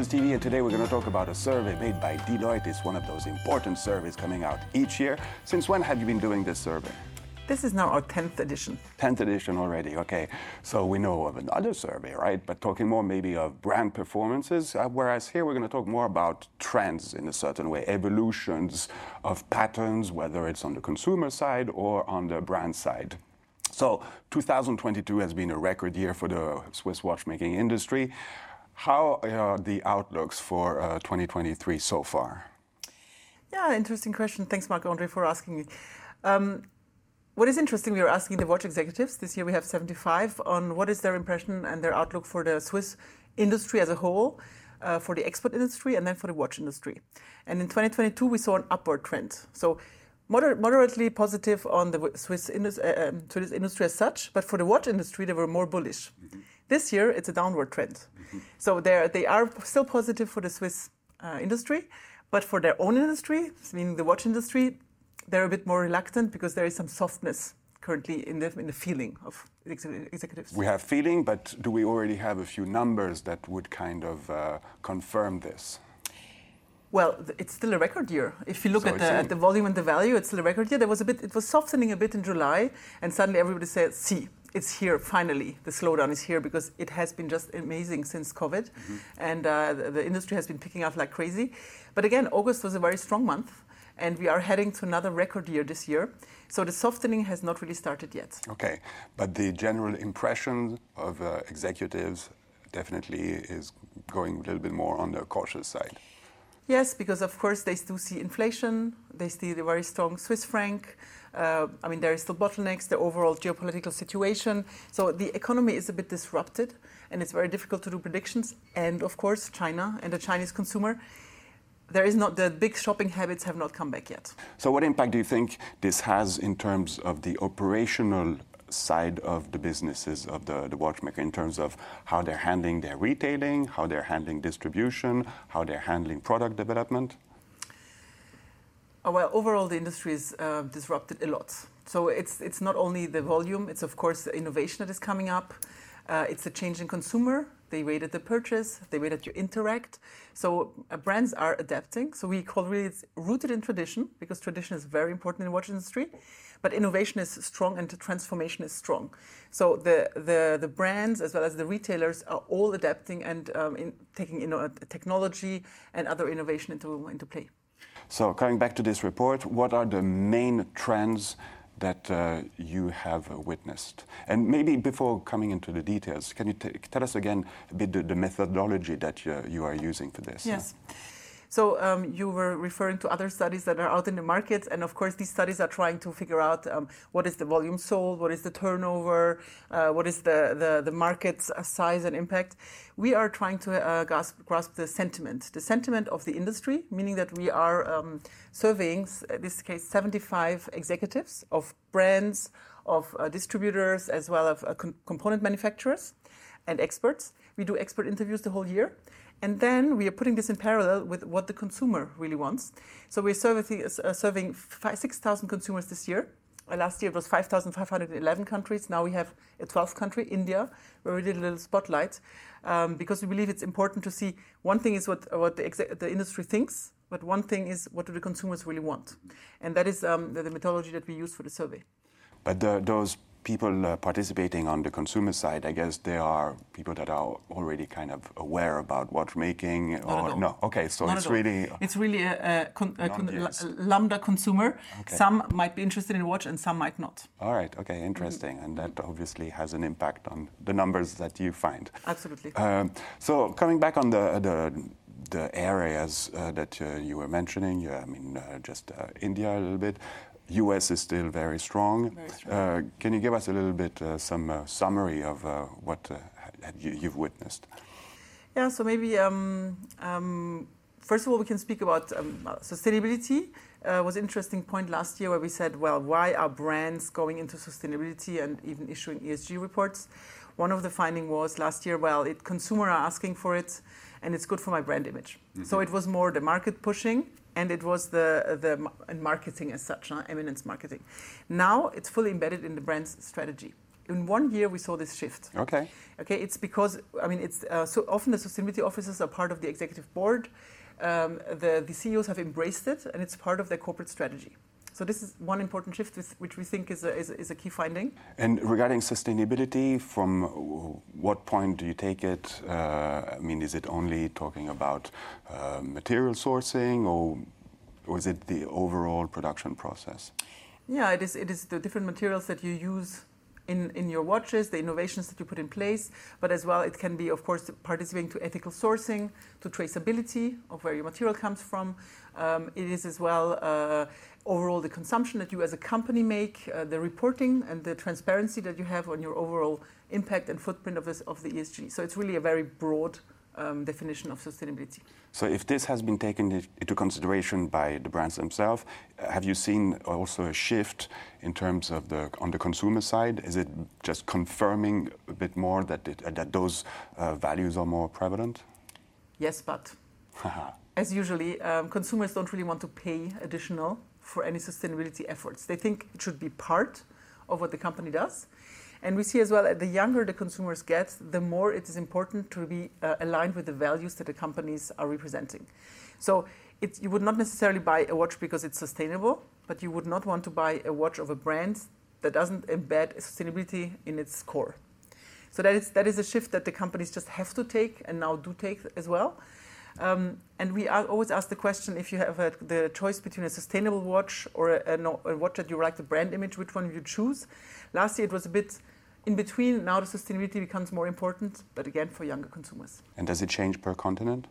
TV, and today we're going to talk about a survey made by Deloitte. It's one of those important surveys coming out each year. Since when have you been doing this survey? This is now our 10th edition. 10th edition already, okay. So we know of another survey, right? But talking more maybe of brand performances, uh, whereas here we're going to talk more about trends in a certain way, evolutions of patterns, whether it's on the consumer side or on the brand side. So 2022 has been a record year for the Swiss watchmaking industry. How are the outlooks for uh, 2023 so far? Yeah, interesting question. Thanks, Marc-André, for asking me. Um, what is interesting, we are asking the watch executives, this year we have 75, on what is their impression and their outlook for the Swiss industry as a whole, uh, for the export industry, and then for the watch industry. And in 2022, we saw an upward trend. So moderately positive on the uh, um, Swiss industry as such, but for the watch industry, they were more bullish. Mm-hmm. This year, it's a downward trend. Mm-hmm. So they are still positive for the Swiss uh, industry, but for their own industry, meaning the watch industry, they're a bit more reluctant because there is some softness currently in the, in the feeling of executives. We have feeling, but do we already have a few numbers that would kind of uh, confirm this? Well, it's still a record year. If you look so at, the, at, the, volume and the value, it's still a record year. There was a bit, it was softening a bit in July, and suddenly everybody said, "See, it's here finally. The slowdown is here because it has been just amazing since COVID, mm-hmm. and uh, the, the, industry has been picking up like crazy. But again, August was a very strong month, and we are heading to another record year this year. So the softening has not really started yet. Okay, but the general impression of uh, executives definitely is going a little bit more on the cautious side. Yes, because of course they still see inflation, they see the very strong Swiss franc. Uh, I mean, there is still bottlenecks, the overall geopolitical situation. So the economy is a bit disrupted, and it's very difficult to do predictions. And of course, China and the Chinese consumer. There is not the big shopping habits have not come back yet. So, what impact do you think this has in terms of the operational side of the businesses of the, the watchmaker in terms of how they're handling their retailing, how they're handling distribution, how they're handling product development? Oh, well, overall, the industry is uh, disrupted a lot. So it's, it's not only the volume, it's of course the innovation that is coming up. Uh, it's a change in consumer. They wait at the purchase, they wait at interact. So uh, brands are adapting. So we call really it's rooted in tradition because tradition is very important in the watch industry. But innovation is strong and the transformation is strong. So the, the, the brands as well as the retailers are all adapting and um, in, taking technology and other innovation into, into play. So coming back to this report, what are the main trends that uh, you have witnessed? And maybe before coming into the details, can you tell us again a bit the, the methodology that you, you, are using for this? Yes. So um, you were referring to other studies that are out in the market, and of course these studies are trying to figure out um, what is the volume sold, what is the turnover, uh, what is the, the, the market size and impact. We are trying to uh, grasp, grasp, the sentiment, the sentiment of the industry, meaning that we are um, surveying, in this case, 75 executives of brands, of uh, distributors, as well as uh, component manufacturers and experts. We do expert interviews the whole year. And then we are putting this in parallel with what the consumer really wants. So we're serving, uh, serving 6,000 consumers this year. Uh, last year it was 5,511 countries. Now we have a 12th country, India, where we did a little spotlight um, because we believe it's important to see one thing is what, what the, the, industry thinks, but one thing is what do the consumers really want. And that is um, the, the methodology that we use for the survey. But the, those people uh, participating on the consumer side, I guess they are people that are already kind of aware about watchmaking. Or no? Okay, so Not it's really it's really a, a, con, a con, lambda consumer. Okay. Some might be interested in watch, and some might not. All right. Okay. Interesting, mm-hmm. and that obviously has an impact on the numbers that you find. Absolutely. Um, so coming back on the the the areas uh, that uh, you were mentioning, yeah, I mean, uh, just uh, India a little bit. U.S. is still very strong. Very strong. Uh, can you give us a little bit uh, some uh, summary of what you, have witnessed? Yeah, so maybe um, um, first of all we can speak about um, sustainability. Uh, was an interesting point last year where we said, well, why are brands going into sustainability and even issuing ESG reports? One of the findings was last year, well, it consumer are asking for it, and it's good for my brand image. Mm-hmm. So it was more the market pushing and it was the, the marketing as such, huh? eminence marketing. Now it's fully embedded in the brand's strategy. in one year we saw this shift. Okay. Okay, it's because I mean it's uh, so often the sustainability officers are part of the executive board. Um, the the CEOs have embraced it, and it's part of their corporate strategy. So this is one important shift, with, which we think is a, is, a, is a key finding. And regarding sustainability, from what point do you take it? Uh, I mean, is it only talking about uh, material sourcing, or or is it the overall production process? Yeah, it is. It is the different materials that you use in, in your watches, the innovations that you put in place, but as well it can be, of course, participating to ethical sourcing, to traceability of where your material comes from. Um, it is as well uh, overall the consumption that you as a company make, uh, the reporting and the transparency that you have on your overall impact and footprint of, this, of the ESG. So it's really a very broad um, definition of sustainability. So, if this has been taken into consideration by the brands themselves, have you seen also a shift in terms of the on the consumer side? Is it just confirming a bit more that it, uh, that those uh, values are more prevalent? Yes, but as usually, um, consumers don't really want to pay additional for any sustainability efforts. They think it should be part of what the company does. And we see as well, that the younger the consumers get, the more it is important to be uh, aligned with the values that the companies are representing. So it, you would not necessarily buy a watch because it's sustainable, but you would not want to buy a watch of a brand that doesn't embed sustainability in its core. So that is, that is a shift that the companies just have to take and now do take as well. Um, and we always ask the question if you have a, the choice between a sustainable watch or a, a, a, watch that you like the brand image, which one you choose. Last year it was a bit in between. Now the sustainability becomes more important, but again for younger consumers. And does it change per continent?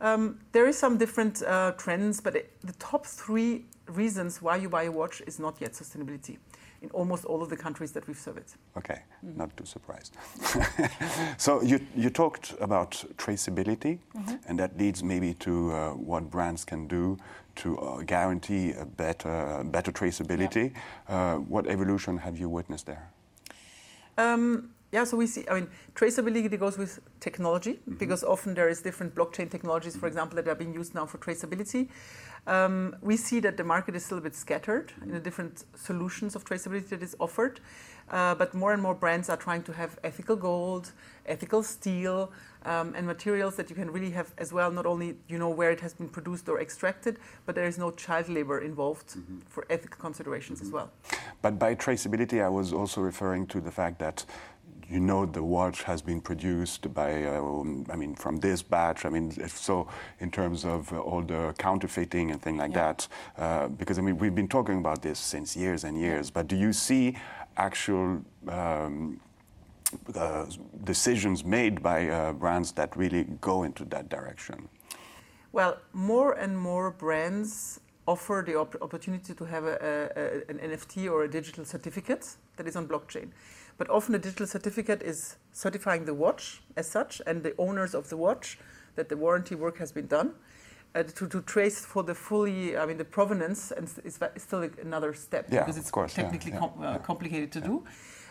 Um, there is some different uh, trends, but it, the top three reasons why you buy a watch is not yet sustainability in almost all of the countries that we've surveyed. Okay, mm not too surprised. so you, you talked about traceability, mm -hmm. and that leads maybe to uh, what brands can do to uh, guarantee a better, better traceability. Yeah. Uh, what evolution have you witnessed there? Um, yeah, so we see, I mean, traceability goes with technology mm -hmm. because often there is different blockchain technologies, for example, that are being used now for traceability. Um, we see that the market is still a bit scattered in the different solutions of traceability that is offered, uh, but more and more brands are trying to have ethical gold, ethical steel, um, and materials that you can really have as well. Not only you know where it has been produced or extracted, but there is no child labor involved mm -hmm. for ethical considerations as well. But by traceability, I was also referring to the fact that you know the watch has been produced by, uh, I mean, from this batch. I mean, so in terms of uh, all the counterfeiting and things like yeah. that, uh, because I mean, we've been talking about this since years and years. But do you see actual um, uh, decisions made by uh, brands that really go into that direction? Well, more and more brands offer the op opportunity to have a, a, an NFT or a digital certificate that is on blockchain. But often a digital certificate is certifying the watch as such and the owners of the watch that the warranty work has been done. Uh, to, to, trace for the fully, I mean, the provenance and is still another step yeah, because it's course, technically yeah, com uh, complicated to do.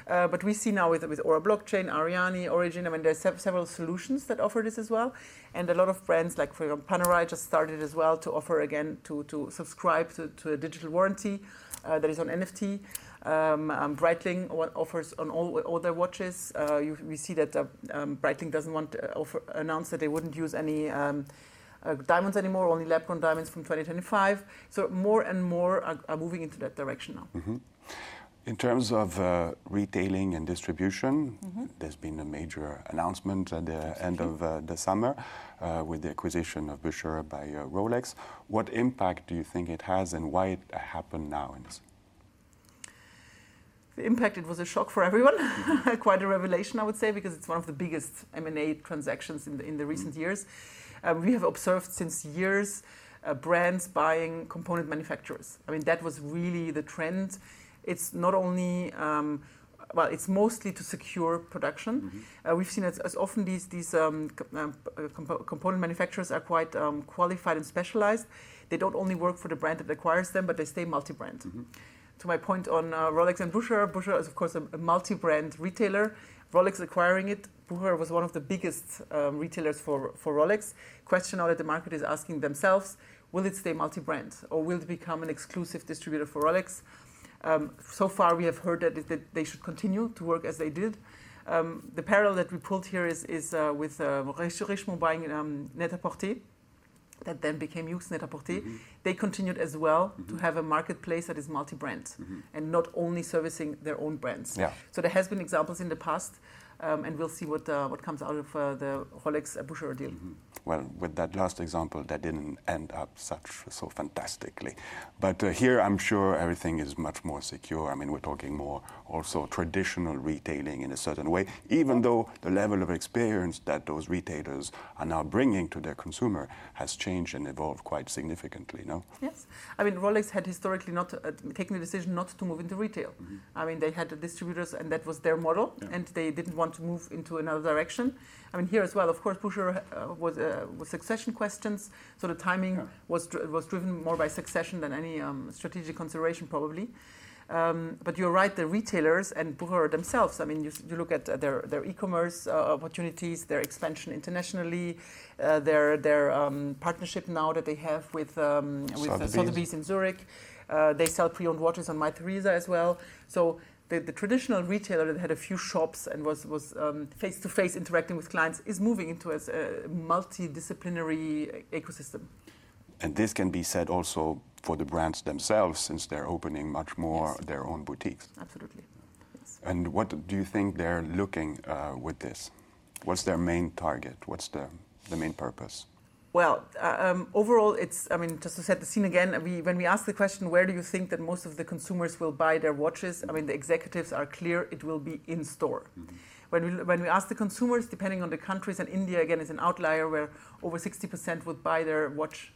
Uh, but we see now with, with Aura Blockchain, Arianee, ORIGYN, I mean, there's several solutions that offer this as well. And a lot of brands, like for example, Panerai just started as well to offer again to, to subscribe to, to a digital warranty uh, that is on NFT. Um, um, Breitling offers on all, all their watches. Uh, you, we see that uh, um, Breitling doesn't want to offer, announce that they wouldn't use any um, uh, diamonds anymore, only lab-grown diamonds from 2025. So more and more are, are moving into that direction now. Mm -hmm. In terms of uh, retailing and distribution, mm -hmm. there's been a major announcement at the end of uh, the summer uh, with the acquisition of Bucherer by uh, Rolex. What impact do you think it has, and why it happened now? In this? The impact, it was a shock for everyone, quite a revelation, I would say, because it's one of the biggest M&A transactions in the, in the recent mm -hmm. years. Uh, we have observed since years uh, brands buying component manufacturers. I mean, that was really the trend it's not only um, well, it's mostly to secure production. Mm -hmm. uh, we've seen as, as often these these um, um, comp component manufacturers are quite um, qualified and specialized. They don't only work for the brand that acquires them, but they stay multi-brand. Mm -hmm. To my point on uh, Rolex and Bucherer, Bucherer is of course a, a multi-brand retailer. Rolex acquiring it. Bucherer was one of the biggest um, retailers for, for Rolex. Question now that the market is asking themselves: Will it stay multi-brand, or will it become an exclusive distributor for Rolex? Um, so far, we have heard that, that they should continue to work as they did. Um, the parallel that we pulled here is, is uh, with uh, Richemont buying um, Net-a-Porter, that then became Yoox Net-a-Porter. Mm-hmm. They continued as well mm-hmm. to have a marketplace that is multi-brand mm-hmm. and not only servicing their own brands. Yeah. So there has been examples in the past um, and we'll see what, uh, what comes out of uh, the Rolex Bucherer deal. Mm-hmm. Well, with that last example, that didn't end up such so fantastically. But uh, here, I'm sure everything is much more secure. I mean, we're talking more also traditional retailing in a certain way, even though the level of experience that those retailers are now bringing to their consumer has changed and evolved quite significantly. No? Yes, I mean, Rolex had historically not uh, taken the decision not to move into retail. Mm-hmm. I mean, they had the distributors, and that was their model, yeah. and they didn't want to move into another direction. I mean, here as well, of course, Bucherer uh, was, uh, was succession questions, so the timing yeah. was, dr- was driven more by succession than any um, strategic consideration, probably. Um, but you're right, the retailers and Bucherer themselves, I mean, you, you look at their, their e-commerce uh, opportunities, their expansion internationally, uh, their, their um, partnership now that they have with, um, with uh, Sotheby's in Zurich. Uh, they sell pre-owned watches on Mytheresa as well. So the, the, traditional retailer that had a few shops and was was face to face interacting with clients is moving into a, a multidisciplinary ecosystem. And this can be said also for the brands themselves, since they're opening much more yes. their own boutiques. Absolutely. Yes. And what do you think they're looking uh, with this? What's their main target? What's the, the main purpose? Well, uh, um, overall, it's, I mean, just to set the scene again, we, when we ask the question, where do you think that most of the consumers will buy their watches? I mean, the executives are clear it will be in store. Mm-hmm. When we, when we ask the consumers, depending on the countries, and India again is an outlier where over 60% would buy their watch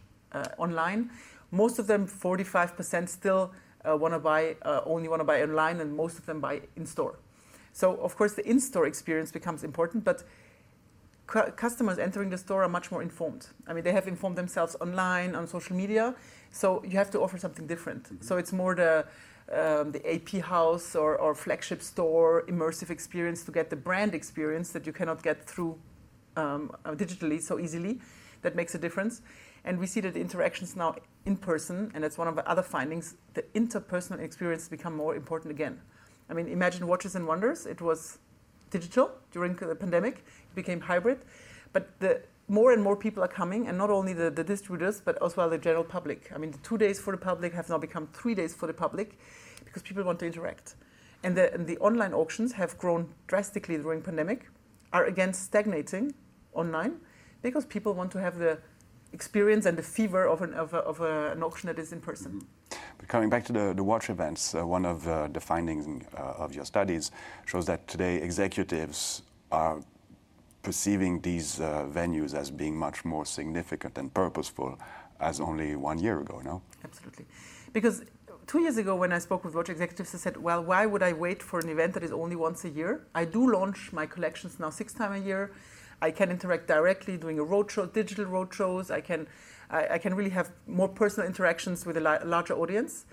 online, most of them, 45%, still uh, want to buy, uh, only want to buy online, and most of them buy in store. So, of course, the in store experience becomes important, but cu- customers entering the store are much more informed. I mean, they have informed themselves online, on social media. So you have to offer something different. Mm-hmm. So it's more the um, the AP house or, or, flagship store immersive experience to get the brand experience that you cannot get through um, uh, digitally so easily. That makes a difference. And we see that the interactions now in person, and that's one of the other findings, the interpersonal experience become more important again. I mean, imagine Watches and Wonders. It was digital during the pandemic, it became hybrid. But the more and more people are coming, and not only the, the distributors, but also the general public. I mean, the two days for the public have now become three days for the public because people want to interact. And the, and the online auctions have grown drastically during pandemic, are again stagnating online because people want to have the experience and the fever of an, of, a, of a, an auction that is in person. Mm-hmm. But coming back to the, the watch events, uh, one of uh, the findings uh, of your studies shows that today executives are perceiving these uh, venues as being much more significant and purposeful as only one year ago, no? Absolutely. Because two years ago, when I spoke with watch executives, I said, well, why would I wait for an event that is only once a year? I do launch my collections now six times a year. I can interact directly doing a roadshow, digital roadshows. I can, I, I, can really have more personal interactions with a la- larger audience.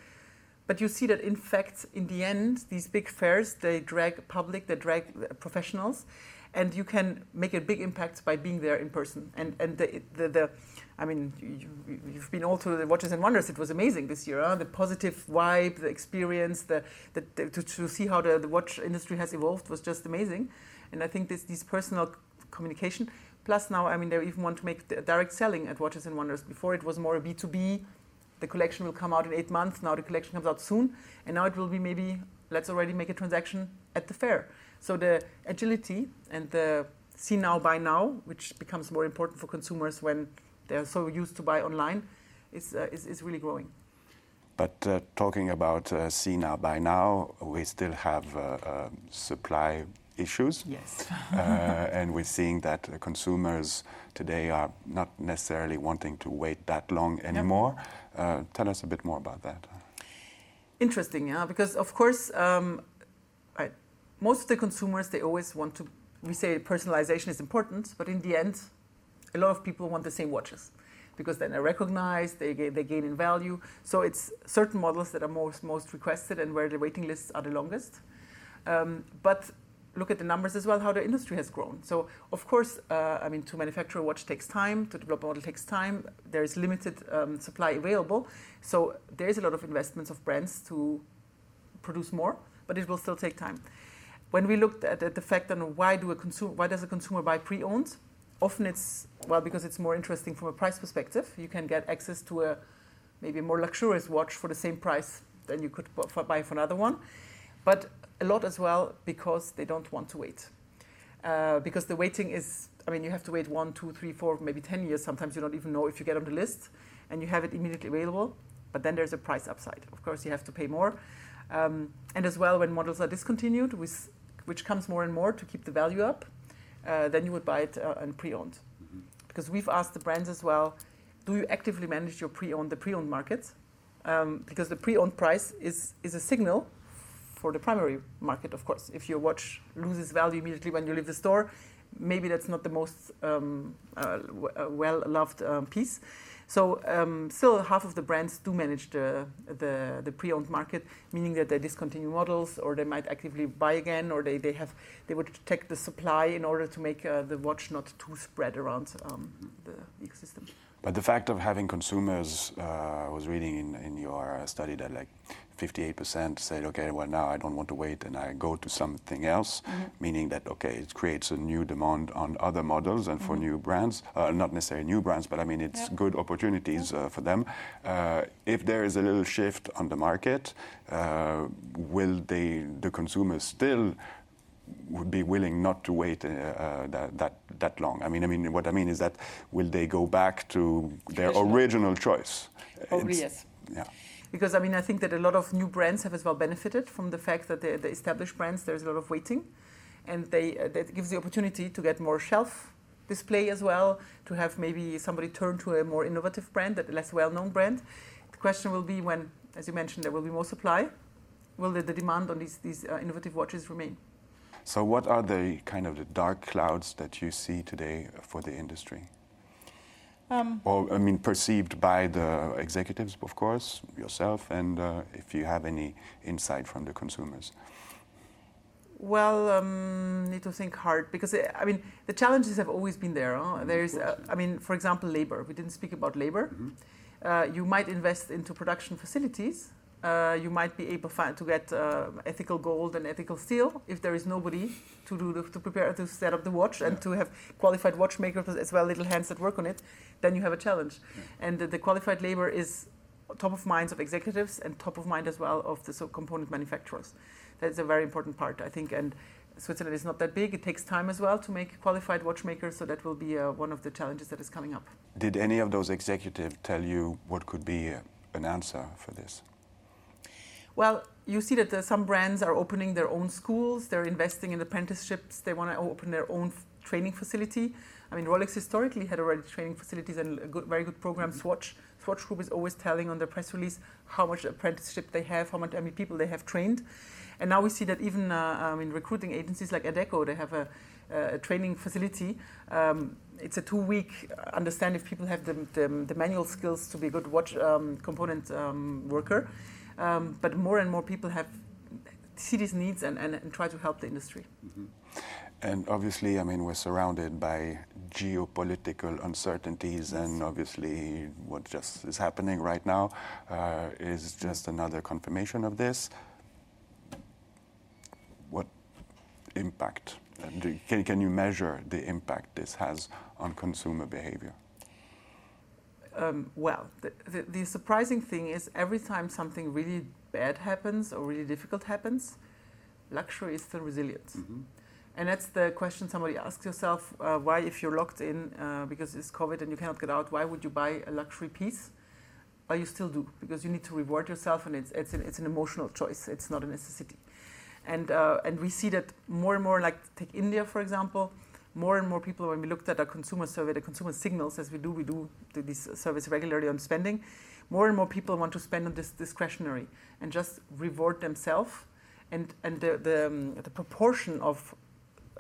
But you see that, in fact, in the end, these big fairs, they drag public, they drag uh, professionals and you can make a big impact by being there in person. And and the the, the I mean, you, have been all to the Watches and Wonders. It was amazing this year. Huh? The positive vibe, the experience, the, the, the to, to, see how the, the watch industry has evolved was just amazing. And I think this these personal communication. Plus now, I mean, they even want to make direct selling at Watches and Wonders. Before it was more a B two B. The collection will come out in eight months. Now the collection comes out soon, and now it will be maybe let's already make a transaction at the fair. So the agility and the see now, buy now, which becomes more important for consumers when they're so used to buy online, is, uh, is, is, really growing. But uh, talking about uh, see now, buy now, we still have uh, uh, supply issues. Yes. Uh, and we're seeing that consumers today are not necessarily wanting to wait that long anymore. Yep. tell us a bit more about that. Interesting, yeah, because of course, um, most of the consumers they always want to we say personalization is important but in the end a lot of people want the same watches because then they're recognized they, they gain in value so it's certain models that are most most requested and where the waiting lists are the longest um, but look at the numbers as well how the industry has grown so of course uh, i mean to manufacture a watch takes time to develop a model takes time there is limited um, supply available so there is a lot of investments of brands to produce more, but it will still take time. When we looked at, at the fact on why do a consumer, why does a consumer buy pre-owned? Often it's well because it's more interesting from a price perspective. You can get access to a maybe a more luxurious watch for the same price than you could buy for another one, but a lot as well because they don't want to wait. Uh, because the waiting is, I mean, you have to wait one, two, three, four, maybe 10 years. Sometimes you don't even know if you get on the list and you have it immediately available. But then there's a price upside. Of course, you have to pay more. Um, and as well, when models are discontinued, with, which comes more and more to keep the value up, uh, then you would buy it uh, and pre-owned. Mm-hmm. Because we've asked the brands as well, do you actively manage your pre-owned, the pre-owned markets? Um, because the pre-owned price is, is a signal for the primary market, of course. If your watch loses value immediately when you leave the store, maybe that's not the most um, uh, uh well-loved um, piece. So um, still half of the brands do manage the, the, the, pre-owned market, meaning that they discontinue models or they might actively buy again or they, they, have, they would check the supply in order to make uh, the watch not too spread around um, the ecosystem. But the fact of having consumers, uh, I was reading in, in your study that like 58% said, okay, well, now I don't want to wait and I go to something else, mm-hmm. meaning that, okay, it creates a new demand on other models and for mm-hmm. new brands, uh, not necessarily new brands, but I mean, it's good opportunities uh, for them. Uh, if there is a little shift on the market, uh, will they, the consumers still would be willing not to wait uh, uh, that, that, that long. I mean, I mean, what I mean is that will they go back to their original choice? Probably yes. Yeah because I mean I think that a lot of new brands have as well benefited from the fact that the, the established brands there's a lot of waiting, and they uh, that gives the opportunity to get more shelf display as well, to have maybe somebody turn to a more innovative brand, that less well-known brand. The question will be when, as you mentioned, there will be more supply, will the, the demand on these these uh, innovative watches remain? So, what are the kind of the dark clouds that you see today for the industry? Um, or, I mean, perceived by the executives, of course, yourself, and uh, if you have any insight from the consumers. Well, um, need to think hard because I mean the challenges have always been there. Huh? There's, uh, I mean, for example, labor. We didn't speak about labor. Mm-hmm. Uh, you might invest into production facilities, uh, you might be able to get uh, ethical gold and ethical steel if there is nobody to do the, to prepare to set up the watch yeah. and to have qualified watchmakers as well little hands that work on it then you have a challenge yeah. and the, the, qualified labor is top of minds of executives and top of mind as well of the component manufacturers that's a very important part i think and Switzerland is not that big. It takes time as well to make qualified watchmakers, so that will be uh, one of the challenges that is coming up. Did any of those executives tell you what could be uh, an answer for this? Well, you see that some brands are opening their own schools, they're investing in apprenticeships, they want to open their own training facility. I mean, Rolex historically had already training facilities and a good, very good program. Mm-hmm. Swatch, Swatch Group is always telling on their press release how much apprenticeship they have, how, much, people they have trained. And now we see that even uh, um, in recruiting agencies like Adecco, they have a, a training facility. Um, it's a two-week uh, understand if people have the, the, the, manual skills to be a good watch um, component um, worker. Um, but more and more people have see these needs and, and, and try to help the industry. Mm-hmm. And obviously, I mean, we're surrounded by geopolitical uncertainties, yes. and obviously, what just is happening right now uh, is just another confirmation of this. What impact? Uh, can, can you measure the impact this has on consumer behavior? Um, well, the, the, the, surprising thing is every time something really bad happens or really difficult happens, luxury is still resilient. Mm-hmm. And that's the question somebody asks yourself uh, why, if you're locked in uh, because it's COVID and you cannot get out, why would you buy a luxury piece? Well, you still do because you need to reward yourself and it's, it's, an, it's an emotional choice, it's not a necessity. And, uh, and we see that more and more, like take India, for example more and more people, when we looked at our consumer survey, the consumer signals, as we do, we do these surveys regularly on spending, more and more people want to spend on this discretionary and just reward themselves. And, and the, the, um, the proportion of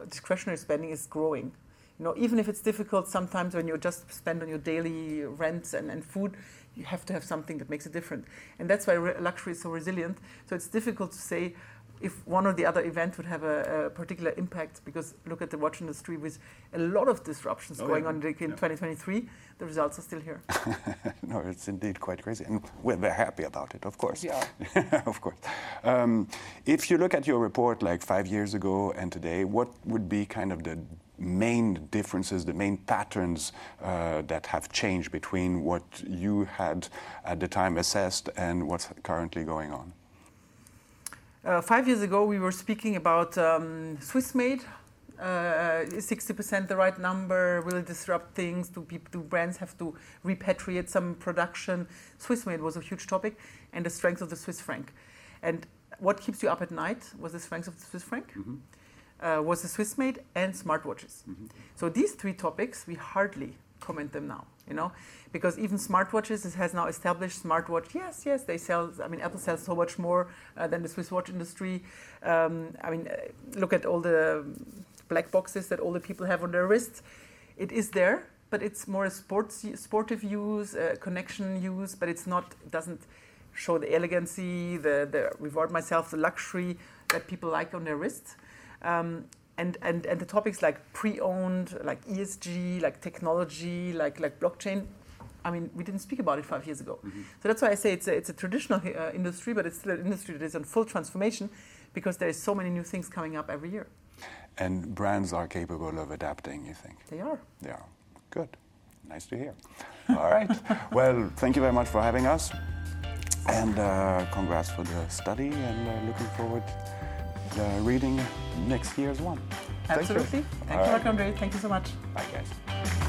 discretionary spending is growing. You know, even if it's difficult sometimes when you just spend on your daily rents and, and food, you have to have something that makes it different. And that's why luxury is so resilient. So it's difficult to say if one or the other event would have a, a, particular impact because look at the watch industry with a lot of disruptions oh, going yeah. on in yeah. 2023 the results are still here no it's indeed quite crazy and we're very happy about it of course yeah of course um, if you look at your report like five years ago and today what would be kind of the main differences, the main patterns uh, that have changed between what you had at the time assessed and what's currently going on? Uh, five years ago, we were speaking about um, Swiss made. Uh, 60% the right number? Will it disrupt things? Do, people, do brands have to repatriate some production? Swiss made was a huge topic, and the strength of the Swiss franc. And what keeps you up at night was the strength of the Swiss franc. Mm-hmm. Uh, was the Swiss made and smartwatches. Mm-hmm. So these three topics, we hardly comment them now, you know, because even smartwatches has now established smartwatch. Yes, yes, they sell. I mean, Apple sells so much more uh, than the Swiss watch industry. Um, I mean, uh, look at all the black boxes that all the people have on their wrists. It is there, but it's more a sports sportive use, uh, connection use. But it's not. It doesn't show the elegancy, the the reward myself, the luxury that people like on their wrists. Um, and, and, and the topics like pre-owned, like ESG, like technology, like, like blockchain, I mean, we didn't speak about it five years ago. Mm-hmm. So that's why I say it's a, it's a traditional uh, industry, but it's still an industry that is in full transformation because there is so many new things coming up every year. And brands are capable of adapting, you think? They are. They are. Good. Nice to hear. All right. Well, thank you very much for having us. And uh, congrats for the study and uh, looking forward uh, reading next year's one. Absolutely. Thank you, Thank you Marc-André. Thank you so much. Bye, guys.